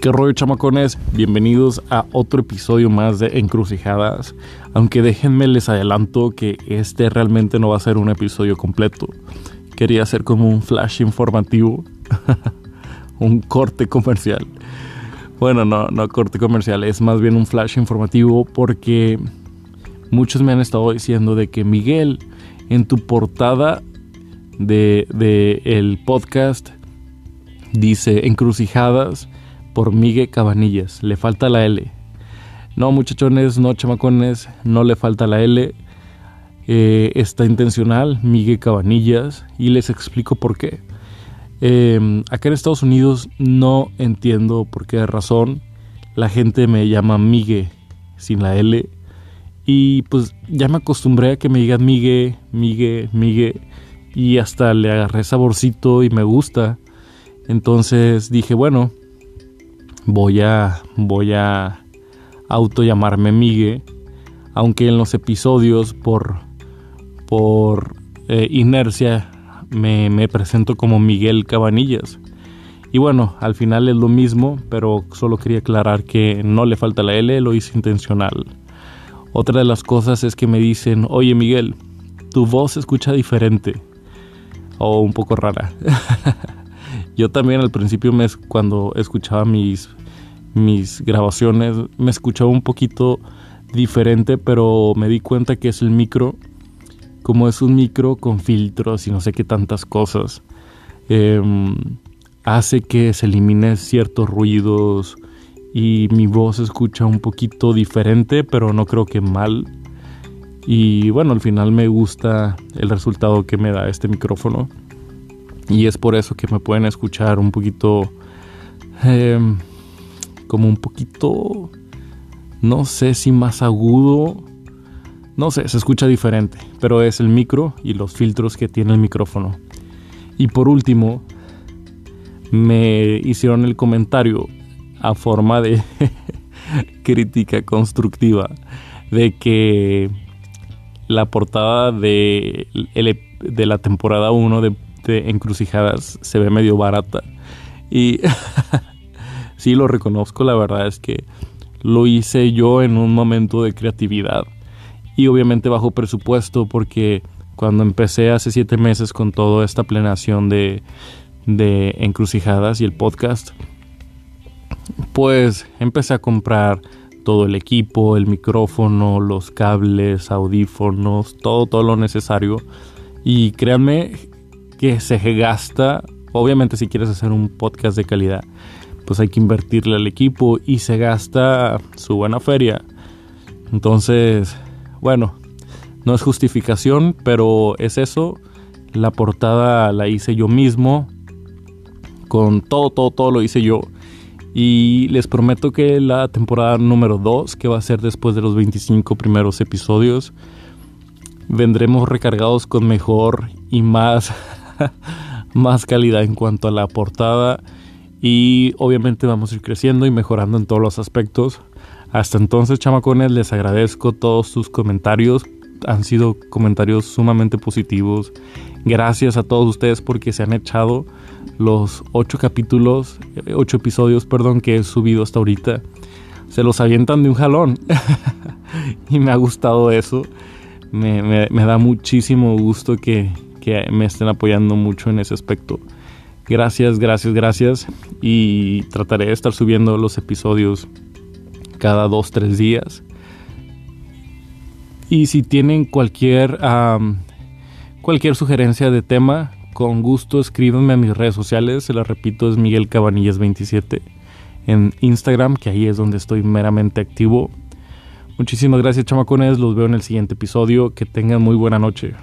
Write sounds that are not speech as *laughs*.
¿Qué rollo chamacones? Bienvenidos a otro episodio más de Encrucijadas. Aunque déjenme les adelanto que este realmente no va a ser un episodio completo. Quería hacer como un flash informativo, *laughs* un corte comercial. Bueno, no, no corte comercial, es más bien un flash informativo porque muchos me han estado diciendo de que Miguel, en tu portada de, podcast dice Encrucijadas por Miguel Cabanillas. Le falta la L. No, muchachones, no, chamacones, no le falta la L. Eh, está intencional, Miguel Cabanillas, y les explico por qué. Em, acá en Estados Unidos no entiendo por qué razón la gente me llama Miguel sin la L. Y pues ya me acostumbré a que me digan Miguel, Miguel, Miguel. Y hasta le agarré saborcito y me gusta. Entonces dije, bueno, voy a, voy a auto llamarme Migue, aunque en los episodios por, por eh, inercia me, me presento como Miguel Cabanillas. Y bueno, al final es lo mismo, pero solo quería aclarar que no le falta la L, lo hice intencional. Otra de las cosas es que me dicen, oye Miguel, tu voz se escucha diferente o un poco rara. *laughs* Yo también al principio me, cuando escuchaba mis mis grabaciones me escuchaba un poquito diferente, pero me di cuenta que es el micro, como es un micro con filtros y no sé qué tantas cosas, em, hace que se elimine ciertos ruidos y mi voz se escucha un poquito diferente, pero no creo que mal. Y bueno, al final me gusta el resultado que me da este micrófono. Y es por eso que me pueden escuchar un poquito... Em, como un poquito, no sé si más agudo, no sé, se escucha diferente, pero es el micro y los filtros que tiene el micrófono. Y por último, me hicieron el comentario a forma de *laughs* crítica constructiva de que la portada de, de la temporada 1 de, de Encrucijadas se ve medio barata. Y *laughs* sí lo reconozco, la verdad es que lo hice yo en un momento de creatividad y obviamente bajo presupuesto porque cuando empecé hace siete meses con toda esta planeación de, de encrucijadas y el podcast, pues empecé a comprar todo el equipo, el micrófono, los cables, audífonos, todo, todo lo necesario. Y créanme que se gasta, obviamente si quieres hacer un podcast de calidad, pues hay que invertirle al equipo y se gasta su buena feria. Entonces, bueno, no es justificación, pero es eso. La portada la hice yo mismo. Con todo, todo, todo lo hice yo. Y les prometo que la temporada número 2, que va a ser después de los 25 primeros episodios, vendremos recargados con mejor y más, *laughs* más calidad en cuanto a la portada y obviamente vamos a ir creciendo y mejorando en todos los aspectos. Hasta entonces, chamacones, les agradezco todos sus comentarios. Han sido comentarios sumamente positivos. Gracias a todos ustedes porque se han echado los ocho capítulos, ocho episodios, perdón, que he subido hasta ahorita. Se los avientan de un jalón. *laughs* y me ha gustado eso. Me, me, da muchísimo gusto que, que me estén apoyando mucho en ese aspecto. Gracias, gracias, gracias. Y trataré de estar subiendo los episodios cada dos, tres días. Y si tienen cualquier, cualquier sugerencia de tema, con gusto escríbanme a mis redes sociales. Se las repito, es Miguel Cabanillas 27 en Instagram, que ahí es donde estoy meramente activo. Muchísimas gracias, chamacones. Los veo en el siguiente episodio. Que tengan muy buena noche.